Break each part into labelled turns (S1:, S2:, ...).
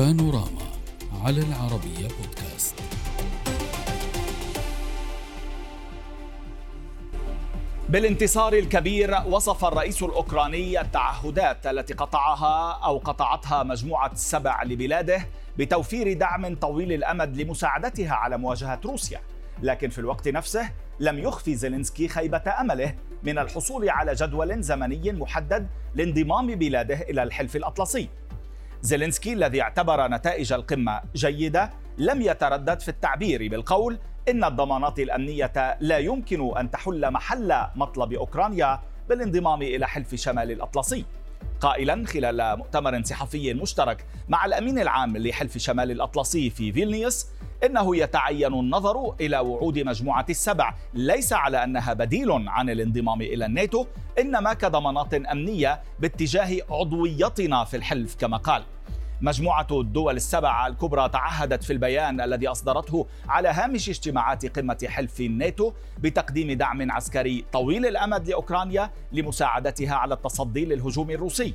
S1: بانوراما على العربية بودكاست.
S2: بالانتصار الكبير وصف الرئيس الأوكراني التعهدات التي قطعها أو قطعتها مجموعة السبع لبلاده بتوفير دعم طويل الأمد لمساعدتها على مواجهة روسيا. لكن في الوقت نفسه لم يخفي زيلينسكي خيبة أمله من الحصول على جدول زمني محدد لانضمام بلاده إلى الحلف الأطلسي. زيلينسكي الذي اعتبر نتائج القمة جيدة لم يتردد في التعبير بالقول إن الضمانات الأمنية لا يمكن أن تحل محل مطلب أوكرانيا بالانضمام إلى حلف شمال الأطلسي. قائلا خلال مؤتمر صحفي مشترك مع الأمين العام لحلف شمال الأطلسي في فيلنيوس إنه يتعين النظر إلى وعود مجموعة السبع. ليس على أنها بديل عن الانضمام إلى الناتو إنما كضمانات أمنية باتجاه عضويتنا في الحلف كما قال. مجموعة الدول السبع الكبرى تعهدت في البيان الذي أصدرته على هامش اجتماعات قمة حلف الناتو بتقديم دعم عسكري طويل الأمد لأوكرانيا لمساعدتها على التصدي للهجوم الروسي.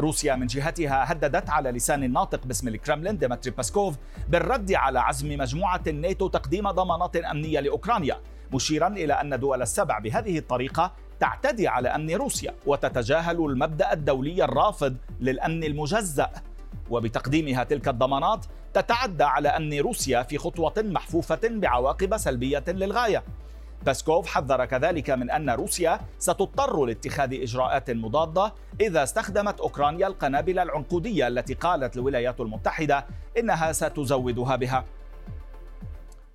S2: روسيا من جهتها هددت على لسان الناطق باسم الكرملين ديمتري بيسكوف بالرد على عزم مجموعة الناتو تقديم ضمانات أمنية لأوكرانيا مشيرا إلى أن دول السبع بهذه الطريقة تعتدي على أمن روسيا وتتجاهل المبدأ الدولي الرافض للأمن المجزأ. وبتقديمها تلك الضمانات تتعدى على أمن روسيا في خطوة محفوفة بعواقب سلبية للغاية باسكوف حذر كذلك من أن روسيا ستضطر لاتخاذ إجراءات مضادة إذا استخدمت أوكرانيا القنابل العنقودية التي قالت الولايات المتحدة إنها ستزودها بها.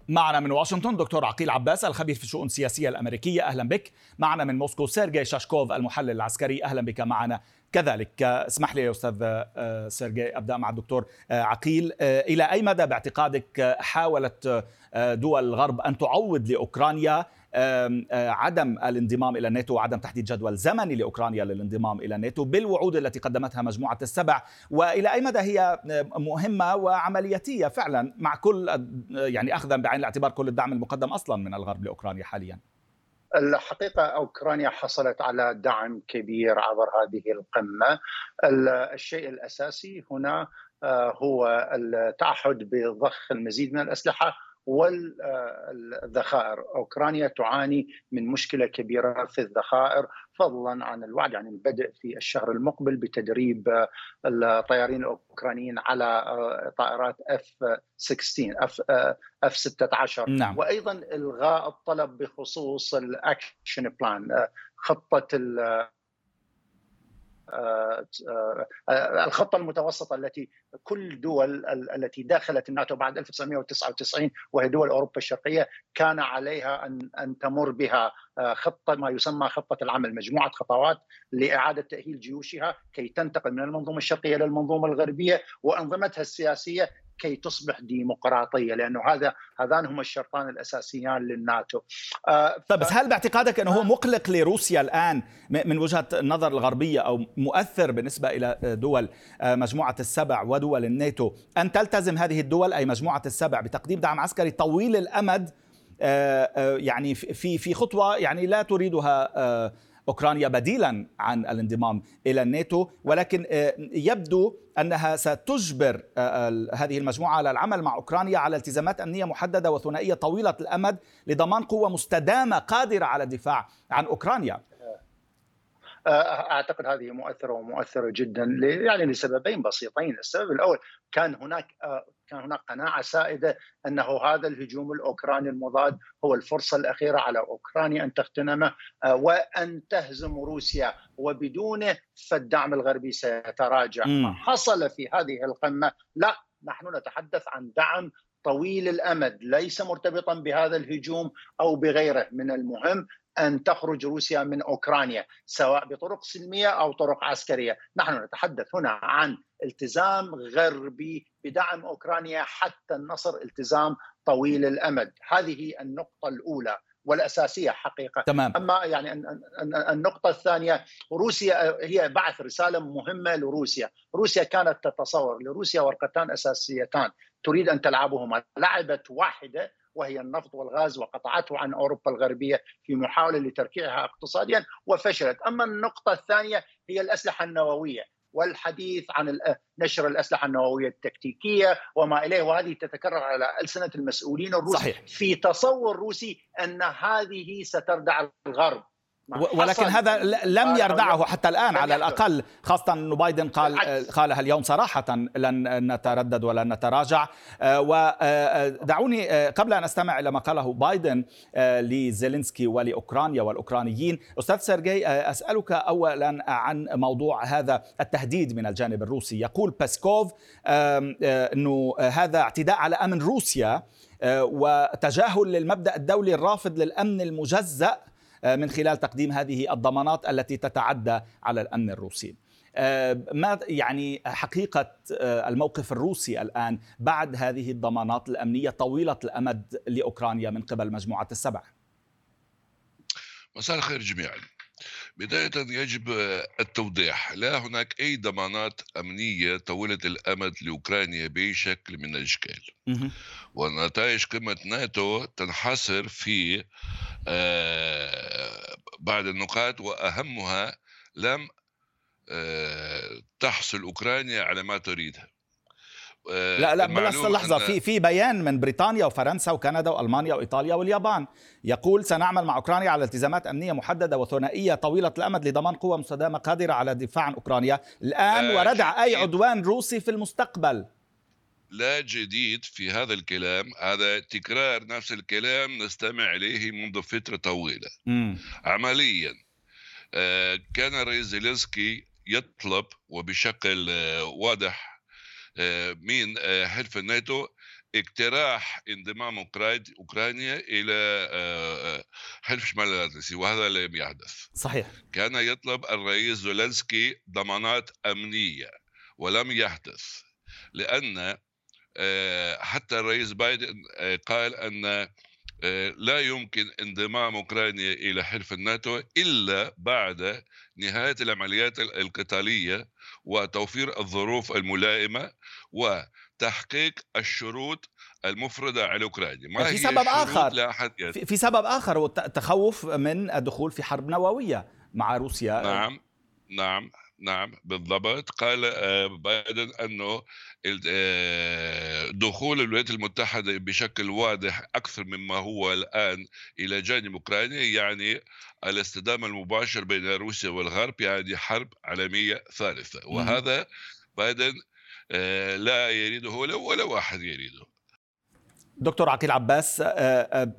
S2: معنا من واشنطن دكتور عقيل عباس الخبير في الشؤون السياسية الأمريكية. أهلا بك. معنا من موسكو سيرجي شاشكوف المحلل العسكري. أهلا بك معنا. كذلك اسمح لي يا أستاذ آه، سيرجي أبدأ مع الدكتور آه، عقيل. آه، إلى أي مدى باعتقادك حاولت دول الغرب أن تعوض لأوكرانيا؟ عدم الانضمام إلى الناتو وعدم تحديد جدول زمني لأوكرانيا للانضمام إلى الناتو بالوعود التي قدمتها مجموعة السبع وإلى أي مدى هي مهمة وعملياتية فعلا مع كل يعني اخذا بعين الاعتبار كل الدعم المقدم أصلا من الغرب لأوكرانيا حاليا.
S3: الحقيقة أوكرانيا حصلت على دعم كبير عبر هذه القمة. الشيء الأساسي هنا آه، هو التعهد بضخ المزيد من الأسلحة والذخائر أوكرانيا تعاني من مشكلة كبيرة في الذخائر فضلا عن الوعد عن البدء في الشهر المقبل بتدريب الطيارين الأوكرانيين على طائرات F-16 F 16 نعم. وأيضا إلغاء الطلب بخصوص الأكشن بلان خطة آه، آه، الخطة المتوسطة التي كل دول التي دخلت الناتو بعد 1999 وهي دول أوروبا الشرقية كان عليها أن أن تمر بها آه، خطة ما يسمى خطة العمل مجموعة خطوات لإعادة تأهيل جيوشها كي تنتقل من المنظومة الشرقية إلى المنظومة الغربية وأنظمتها السياسية كي تصبح ديمقراطية لأنه هذا هذان هما الشرطان الأساسيان للناتو.
S2: آه طيب بس هل باعتقادك أنه هو مقلق لروسيا الآن من وجهة النظر الغربية أو مؤثر بالنسبة إلى دول آه، مجموعة السبع ودول الناتو أن تلتزم هذه الدول أي مجموعة السبع بتقديم دعم عسكري طويل الأمد آه، آه، يعني في في خطوة يعني لا تريدها أوكرانيا بديلا عن الانضمام إلى الناتو ولكن آه، يبدو أنها ستجبر آه، هذه المجموعة على العمل مع أوكرانيا على التزامات أمنية محددة وثنائية طويلة الأمد لضمان قوة مستدامة قادرة على الدفاع عن
S3: أوكرانيا. أعتقد هذه مؤثرة ومؤثرة جدا يعني لسببين بسيطين، السبب الأول كان هناك آه، كان هناك قناعة سائدة أنه هذا الهجوم الأوكراني المضاد هو الفرصة الأخيرة على أوكرانيا أن تغتنمه آه، وأن تهزم روسيا وبدونه فالدعم الغربي سيتراجع. حصل في هذه القمة لا نحن نتحدث عن دعم طويل الأمد ليس مرتبطا بهذا الهجوم أو بغيره. من المهم أن تخرج روسيا من أوكرانيا سواء بطرق سلمية أو طرق عسكرية، نحن نتحدث هنا عن التزام غربي بدعم أوكرانيا حتى النصر التزام طويل الأمد، هذه النقطة الأولى والأساسية حقيقة.
S2: تمام.
S3: أما يعني النقطة الثانية روسيا هي بعث رسالة مهمة لروسيا، روسيا كانت تتصور لروسيا ورقتان أساسيتان. تريد أن تلعبهما، لعبت واحدة وهي النفط والغاز وقطعته عن أوروبا الغربية في محاولة لتركيعها اقتصاديا وفشلت، أما النقطة الثانية هي الأسلحة النووية والحديث عن نشر الأسلحة النووية التكتيكية وما إليه وهذه تتكرر على ألسنة المسؤولين الروس صحيح. في تصور روسي أن هذه ستردع الغرب.
S2: ولكن هذا لم يردعه حتى الآن على الأقل خاصة أنه بايدن قال قالها اليوم صراحة لن نتردد ولن نتراجع. آه، ودعوني آه، قبل أن أستمع إلى ما قاله بايدن آه، لزيلينسكي ولأوكرانيا والأوكرانيين. أستاذ سيرجي أسألك اولا عن موضوع هذا التهديد من الجانب الروسي. يقول بيسكوف إنه هذا اعتداء على أمن روسيا وتجاهل للمبدأ الدولي الرافض للأمن المجزأ آه، من خلال تقديم هذه الضمانات التي تتعدى على الأمن الروسي. آه، ما يعني حقيقة آه، الموقف الروسي الآن بعد هذه الضمانات الأمنية طويلة الأمد لأوكرانيا من قبل مجموعة السبع؟
S4: مساء الخير جميعا. بداية يجب التوضيح. لا هناك أي ضمانات أمنية طويلة الأمد لأوكرانيا بأي شكل من الأشكال. ونتائج قمة ناتو تنحصر في آه، بعض النقاط وأهمها لم آه، تحصل أوكرانيا على ما تريدها.
S2: آه، لا لا بس لحظة. في في بيان من بريطانيا وفرنسا وكندا وألمانيا وإيطاليا واليابان. يقول سنعمل مع أوكرانيا على التزامات أمنية محددة وثنائية طويلة الأمد لضمان قوى مستدامة قادرة على الدفاع عن أوكرانيا الآن وردع أي عدوان روسي في المستقبل.
S4: لا جديد في هذا الكلام. هذا تكرار نفس الكلام نستمع إليه منذ فترة طويلة. م. عمليا آه، كان الرئيس زيلينسكي يطلب وبشكل آه، واضح آه، من آه، حلف الناتو اقتراح انضمام أوكرانيا إلى آه، حلف شمال الأطلسي وهذا لم يحدث.
S2: صحيح.
S4: كان يطلب الرئيس زولنسكي ضمانات أمنية ولم يحدث لأن حتى الرئيس بايدن قال أن لا يمكن انضمام أوكرانيا إلى حلف الناتو إلا بعد نهاية العمليات القتالية وتوفير الظروف الملائمة وتحقيق الشروط المفرده على أوكرانيا.
S2: ما في سبب آخر. لا أحد في, سبب آخر التخوف من الدخول في حرب نووية مع روسيا.
S4: نعم نعم. نعم بالضبط. قال آه، بايدن أنه آه، دخول الولايات المتحدة بشكل واضح أكثر مما هو الآن إلى جانب أوكرانيا يعني الاصطدام المباشر بين روسيا والغرب يعني حرب عالمية ثالثة. وهذا بايدن آه، لا يريده ولا واحد يريده.
S2: دكتور عقيل عباس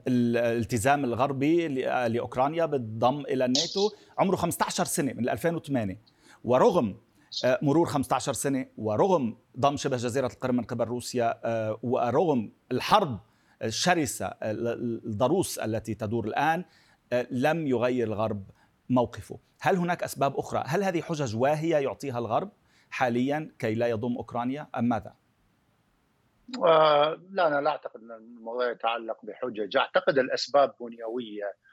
S2: الالتزام الغربي لأوكرانيا بالضم إلى الناتو عمره 15 سنة من 2008 ورغم آه، مرور 15 سنة ورغم ضم شبه جزيرة القرم من قبل روسيا آه، ورغم الحرب الشرسة الضروس التي تدور الآن آه، لم يغير الغرب موقفه هل هناك أسباب أخرى؟ هل هذه حجج واهية يعطيها الغرب حاليا كي لا يضم أوكرانيا أم ماذا؟
S3: لا أنا لا أعتقد أن الموضوع يتعلق بحجج أعتقد الأسباب بنيوية آه،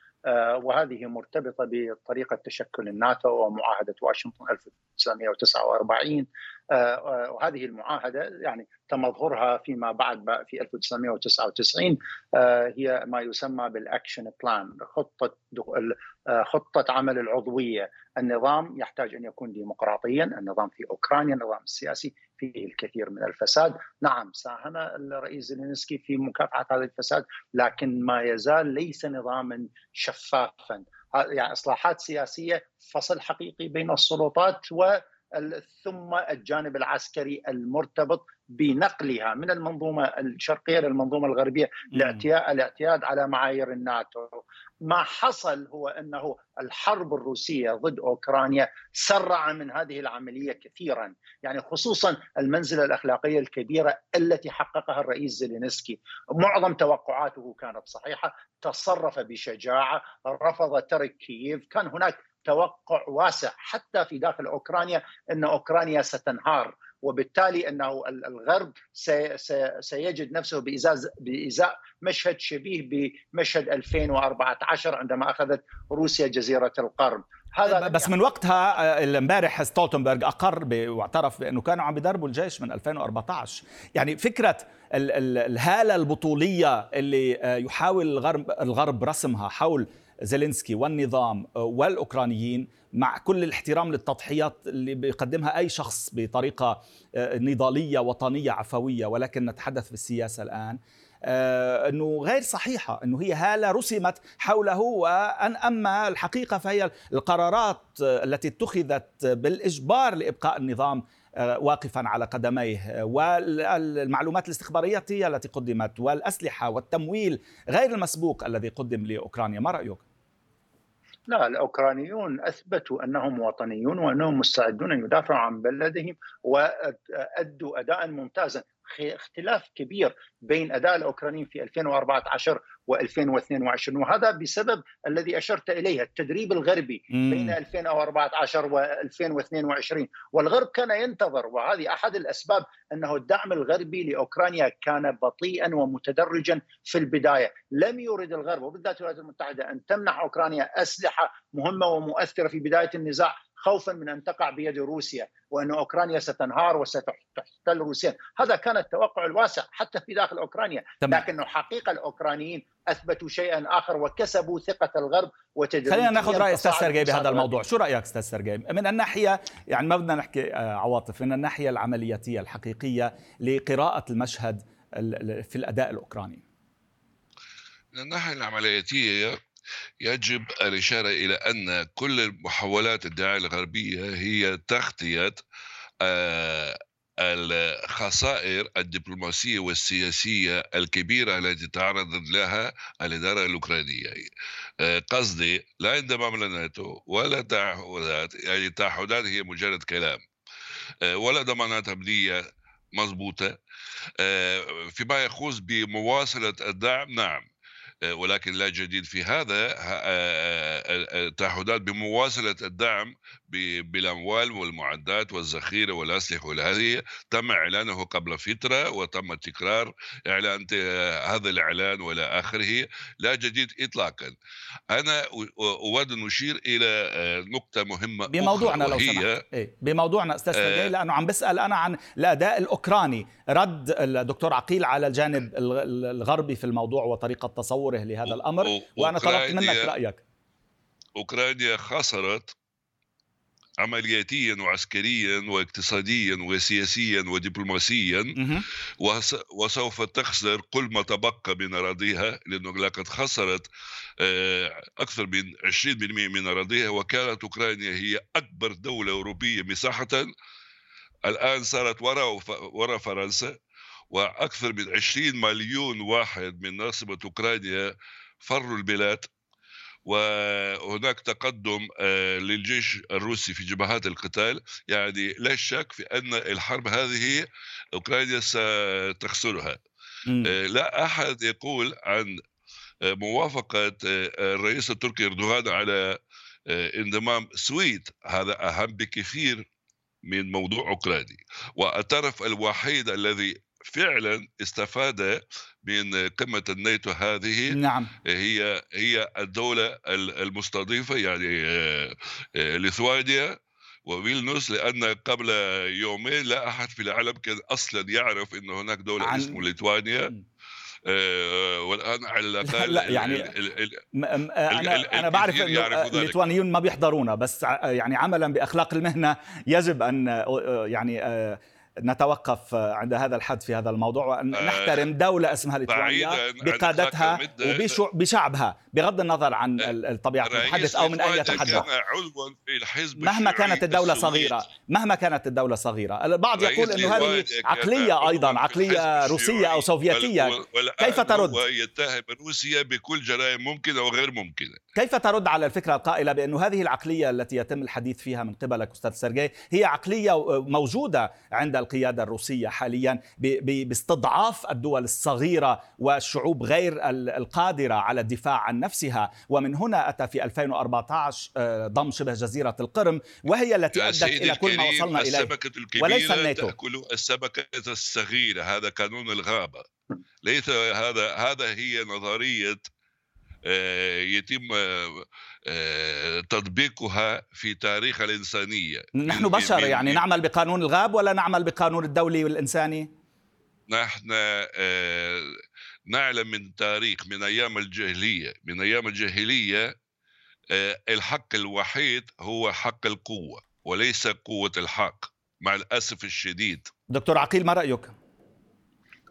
S3: وهذه مرتبطة بطريقة تشكل الناتو ومعاهدة واشنطن 1949 آه، آه، وهذه المعاهدة يعني تمظهرها فيما بعد في 1999 هي ما يسمى بال action plan خطة خطة عمل العضوية. النظام يحتاج أن يكون ديمقراطيا النظام في أوكرانيا النظام السياسي فيه الكثير من الفساد. نعم ساهم الرئيس زيلينسكي في مكافحة هذا الفساد لكن ما يزال ليس نظاما شفافا. يعني إصلاحات سياسية فصل حقيقي بين السلطات و ثم الجانب العسكري المرتبط بنقلها من المنظومة الشرقية للمنظومه الغربية الاعتياد على معايير الناتو. ما حصل هو أنه الحرب الروسية ضد أوكرانيا سرع من هذه العملية كثيرا، يعني خصوصا المنزلة الأخلاقية الكبيرة التي حققها الرئيس زيلينسكي، معظم توقعاته كانت صحيحة، تصرف بشجاعة، رفض ترك كييف، كان هناك توقع واسع حتى في داخل أوكرانيا إن أوكرانيا ستنهار وبالتالي إنه الغرب سيجد نفسه بازاز بإزاء مشهد شبيه بمشهد 2014 عندما أخذت روسيا جزيرة القرم
S2: هذا بس من وقتها آه، امبارح ستولتنبرغ أقر واعترف بأنه كانوا عم يدربوا الجيش من 2014 يعني فكرة الهالة البطولية اللي آه، يحاول الغرب الغرب رسمها حول زيلينسكي والنظام والأوكرانيين مع كل الاحترام للتضحيات اللي بيقدمها أي شخص بطريقة نضالية وطنية عفوية ولكن نتحدث في السياسة الآن آه، إنه غير صحيحة إنه هي هالة رسمت حوله وأن أما الحقيقة فهي القرارات التي اتخذت بالإجبار لإبقاء النظام آه، واقفا على قدميه. والمعلومات الاستخبارية هي التي قدمت والأسلحة والتمويل غير المسبوق الذي قدم لأوكرانيا. ما رأيك؟
S3: لا الأوكرانيون أثبتوا أنهم وطنيون وأنهم مستعدون أن يدافعوا عن بلدهم وأدوا اداء ممتازا. اختلاف كبير بين أداء الأوكرانيين في 2014 و2022 وهذا بسبب الذي أشرت إليه التدريب الغربي. بين 2014 و2022 والغرب كان ينتظر وهذه أحد الأسباب أنه الدعم الغربي لأوكرانيا كان بطيئا ومتدرجا في البداية، لم يرد الغرب وبالذات الولايات المتحدة أن تمنح أوكرانيا أسلحة مهمة ومؤثرة في بداية النزاع خوفا من أن تقع بيد روسيا وأن أوكرانيا ستنهار وستحتل روسيا، هذا كان التوقع الواسع حتى في داخل أوكرانيا، تمام. لكنه حقيقة الأوكرانيين أثبتوا شيئا آخر وكسبوا ثقة الغرب وتدريجيا
S2: خلينا ناخذ رأي أستاذ سرجي بهذا الموضوع، شو رأيك أستاذ سرجي؟ من الناحية يعني ما بدنا نحكي آه، عواطف، من الناحية العملياتية الحقيقية لقراءة المشهد في الأداء الأوكراني.
S4: من الناحية العملياتية يجب الإشارة إلى أن كل المحاولات الدعاية الغربية هي تغطية آه، الخسائر الدبلوماسية والسياسية الكبيرة التي تعرض لها الإدارة الأوكرانية. آه، قصدي لا انضمام للناتو ولا تعهدات يعني التعهدات هي مجرد كلام. آه، ولا ضمانات أمنية مضبوطة. فيما يخص بمواصلة الدعم نعم. ولكن لا جديد في هذا. التعهدات آه، آه، بمواصلة الدعم بالأموال والمعدات والذخيرة والأسلحة وهذه تم إعلانه قبل فترة وتم تكرار إعلان هذا الإعلان وإلى آخره. لا جديد إطلاقا. أنا أود أن أشير إلى نقطة مهمة
S2: بموضوعنا لو سمحت. إيه؟ بموضوعنا أستاذ آه لأنه عم بسأل أنا عن الأداء الأوكراني. رد الدكتور عقيل على الجانب الغربي في الموضوع وطريقة تصوره لهذا الأمر وأنا طلبت منك رأيك.
S4: أوكرانيا خسرت عملياتيا وعسكريا واقتصاديا وسياسيا ودبلوماسيا وسوف تخسر كل ما تبقى من أراضيها لأنه لقد خسرت آه، أكثر من 20% من أراضيها. وكانت أوكرانيا هي أكبر دولة أوروبية مساحة. الآن صارت وراء وراء فرنسا. وأكثر من 20 مليون واحد من ناصبة أوكرانيا فروا البلاد. وهناك تقدم آه، للجيش الروسي في جبهات القتال. يعني لا شك في أن الحرب هذه أوكرانيا ستخسرها. آه، لا أحد يقول عن آه، موافقة الرئيس التركي أردوغان على انضمام سويد. هذا أهم بكثير من موضوع أوكراني. والطرف الوحيد الذي فعلا استفاد من قمة الناتو هذه
S2: نعم.
S4: هي هي الدولة المستضيفة يعني آه، آه، ليثوانيا وفيلنوس لأن قبل يومين لا أحد في العالم كان أصلا يعرف أن هناك دولة عن... اسمها ليتوانيا آه والآن على الأقل
S2: لا يعني ال ال أنا أنا بعرف إنه الليتوانيون ما بيحضرونا بس يعني عملا بأخلاق المهنة يجب أن يعني نتوقف عند هذا الحد في هذا الموضوع وأن آه، نحترم دولة اسمها ليتوانيا بقادتها وبشعبها بغض النظر عن طبيعة المتحدث أو من أين يتحدث مهما كانت الدولة صغيرة مهما كانت الدولة صغيرة. البعض يقول أنه هذه عقلية أيضا عقلية روسية أو سوفيتية. كيف ترد؟
S4: يتهم روسيا بكل جرائم ممكنة وغير ممكنة.
S2: كيف ترد على الفكرة القائلة بأن هذه العقلية التي يتم الحديث فيها من قبلك أستاذ سيرجي هي عقلية موجودة عند القيادة الروسية حاليا باستضعاف الدول الصغيرة والشعوب غير القادرة على الدفاع عن نفسها. ومن هنا أتى في 2014 آه، ضم شبه جزيرة القرم وهي التي أدت إلى كل ما وصلنا إليه
S4: السمكة الكبيرة وليس الناتو. تأكل السمكة الصغيرة هذا قانون الغابة. ليس هذا هذا هي نظرية آه، يتم آه، تطبيقها في تاريخ الإنسانية
S2: نحن بشر يعني نعمل بقانون الغاب ولا نعمل بقانون الدولي والإنساني؟
S4: نحن نعلم من تاريخ من أيام الجاهلية من أيام الجاهلية آه، الحق الوحيد هو حق القوة وليس قوة الحق مع الأسف الشديد
S2: دكتور عقيل ما رأيك؟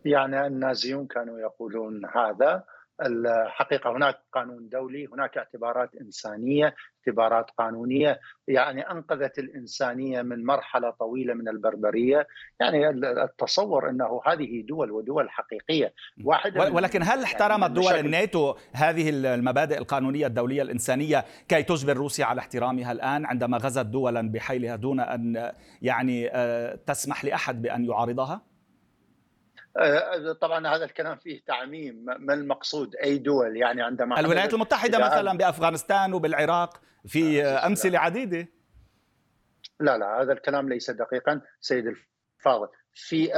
S3: يعني النازيون كانوا يقولون هذا الحقيقة هناك قانون دولي هناك اعتبارات إنسانية اعتبارات قانونية. يعني أنقذت الإنسانية من مرحلة طويلة من البربرية. يعني التصور إنه هذه دول ودول حقيقية.
S2: واحدة ولكن هل يعني احترمت دول الناتو هذه المبادئ القانونية الدولية الإنسانية كي تجبر روسيا على احترامها الآن عندما غزت دولا بحيلها دون أن يعني آه، تسمح لأحد بأن يعارضها؟
S3: آه، طبعا هذا الكلام فيه تعميم. ما المقصود؟ أي دول؟ يعني عندما
S2: الولايات المتحدة مثلا بأفغانستان وبالعراق في أمثلة عديدة؟
S3: لا لا هذا الكلام ليس دقيقا سيد الفاضل. في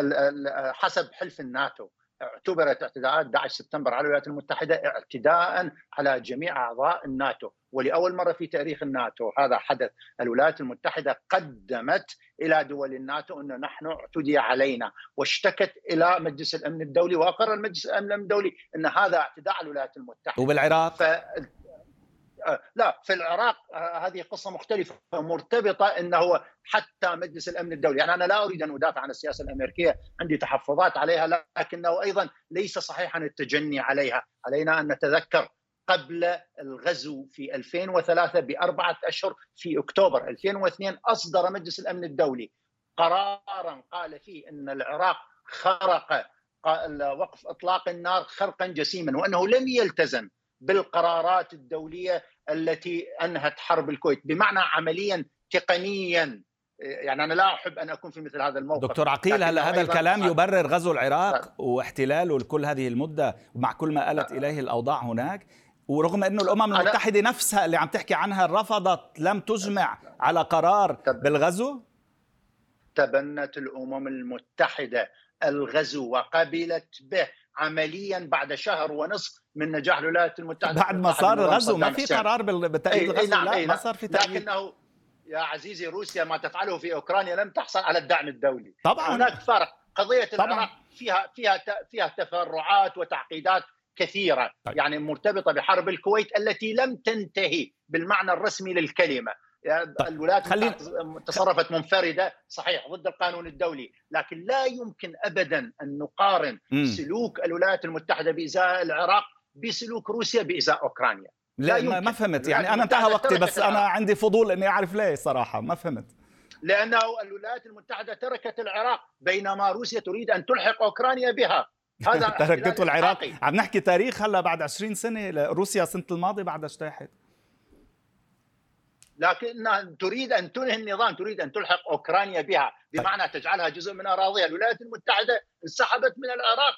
S3: حسب حلف الناتو اعتبرت اعتداءات 11 سبتمبر على الولايات المتحدة اعتداء على جميع أعضاء الناتو. ولأول مرة في تاريخ الناتو هذا حدث. الولايات المتحدة قدمت إلى دول الناتو انه نحن اعتدي علينا واشتكت إلى مجلس الأمن الدولي وأقر مجلس الأمن الدولي أن هذا اعتداء على الولايات المتحدة.
S2: وبالعراق؟ ف...
S3: لا في العراق آه، هذه قصة مختلفة مرتبطة إنه حتى مجلس الأمن الدولي يعني أنا لا أريد أن أدافع عن السياسة الأمريكية عندي تحفظات عليها لكنه أيضا ليس صحيحا التجني عليها. علينا أن نتذكر قبل الغزو في 2003 بأربعة أشهر في أكتوبر 2002 أصدر مجلس الأمن الدولي قرارا قال فيه أن العراق خرق وقف إطلاق النار خرقا جسيما وأنه لم يلتزم بالقرارات الدولية التي أنهت حرب الكويت. بمعنى عمليا تقنيا. يعني أنا لا أحب أن أكون في مثل هذا الموقف.
S2: دكتور عقيل هل هذا الكلام يبرر غزو العراق واحتلاله لكل هذه المدة مع كل ما آلت إليه الأوضاع هناك؟ ورغم انه الأمم المتحدة نفسها اللي عم تحكي عنها رفضت لم تجمع على قرار بالغزو؟
S3: تبنت الأمم المتحدة الغزو وقبلت به. عمليا بعد شهر ونصف من نجاح الولايات المتحدة
S2: بعد ما صار الغزو ما في قرار بتأييد الغزو
S3: نعم لا ما صار في تأييد. لكنه يا عزيزي روسيا ما تفعله في أوكرانيا لم تحصل على الدعم الدولي.
S2: طبعا.
S3: هناك فرق. قضية العراق فيها فيها فيها تفرعات وتعقيدات كثيرة. طيب. يعني مرتبطة بحرب الكويت التي لم تنتهي بالمعنى الرسمي للكلمة. يعني طيب. الولايات خلي... تصرفت منفردة صحيح ضد القانون الدولي لكن لا يمكن ابدا أن نقارن م. سلوك الولايات المتحدة بإزاء العراق بسلوك روسيا بإزاء أوكرانيا.
S2: لا, لا ما فهمت. يعني أنا انتهى وقتي بس أنا عندي فضول إني أعرف ليه صراحة. ما فهمت.
S3: لأنه الولايات المتحدة تركت العراق بينما روسيا تريد أن تلحق أوكرانيا بها.
S2: هذا تركته العراق. عم نحكي تاريخ هلا بعد 20 سنة روسيا السنة الماضية بعد اجتاحت.
S3: لكنها تريد أن تنهي النظام تريد أن تلحق أوكرانيا بها. بمعنى تجعلها جزء من أراضيها. الولايات المتحدة انسحبت من العراق.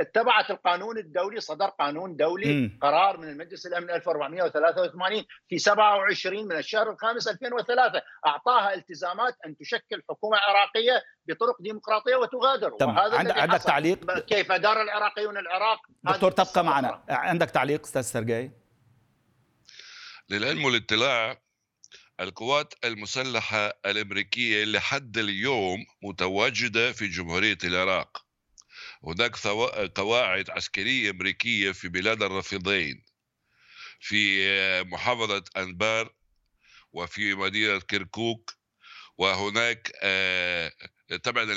S3: اتبعت القانون الدولي صدر قانون دولي م. قرار من المجلس الامن 1483 في 27 من الشهر الخامس 2003 أعطاها التزامات أن تشكل حكومة عراقية بطرق ديمقراطية وتغادر.
S2: وهذا عند عندك تعليق؟
S3: كيف دار العراقيون العراق؟
S2: دكتور تبقى معنا. عندك تعليق أستاذ سرجي
S4: للعلم والإطلاع القوات المسلحة الأمريكية لحد اليوم متواجدة في جمهورية العراق. هناك قواعد عسكرية أمريكية في بلاد الرافضين في محافظة أنبار وفي مدينة كركوك وهناك آه، طبعا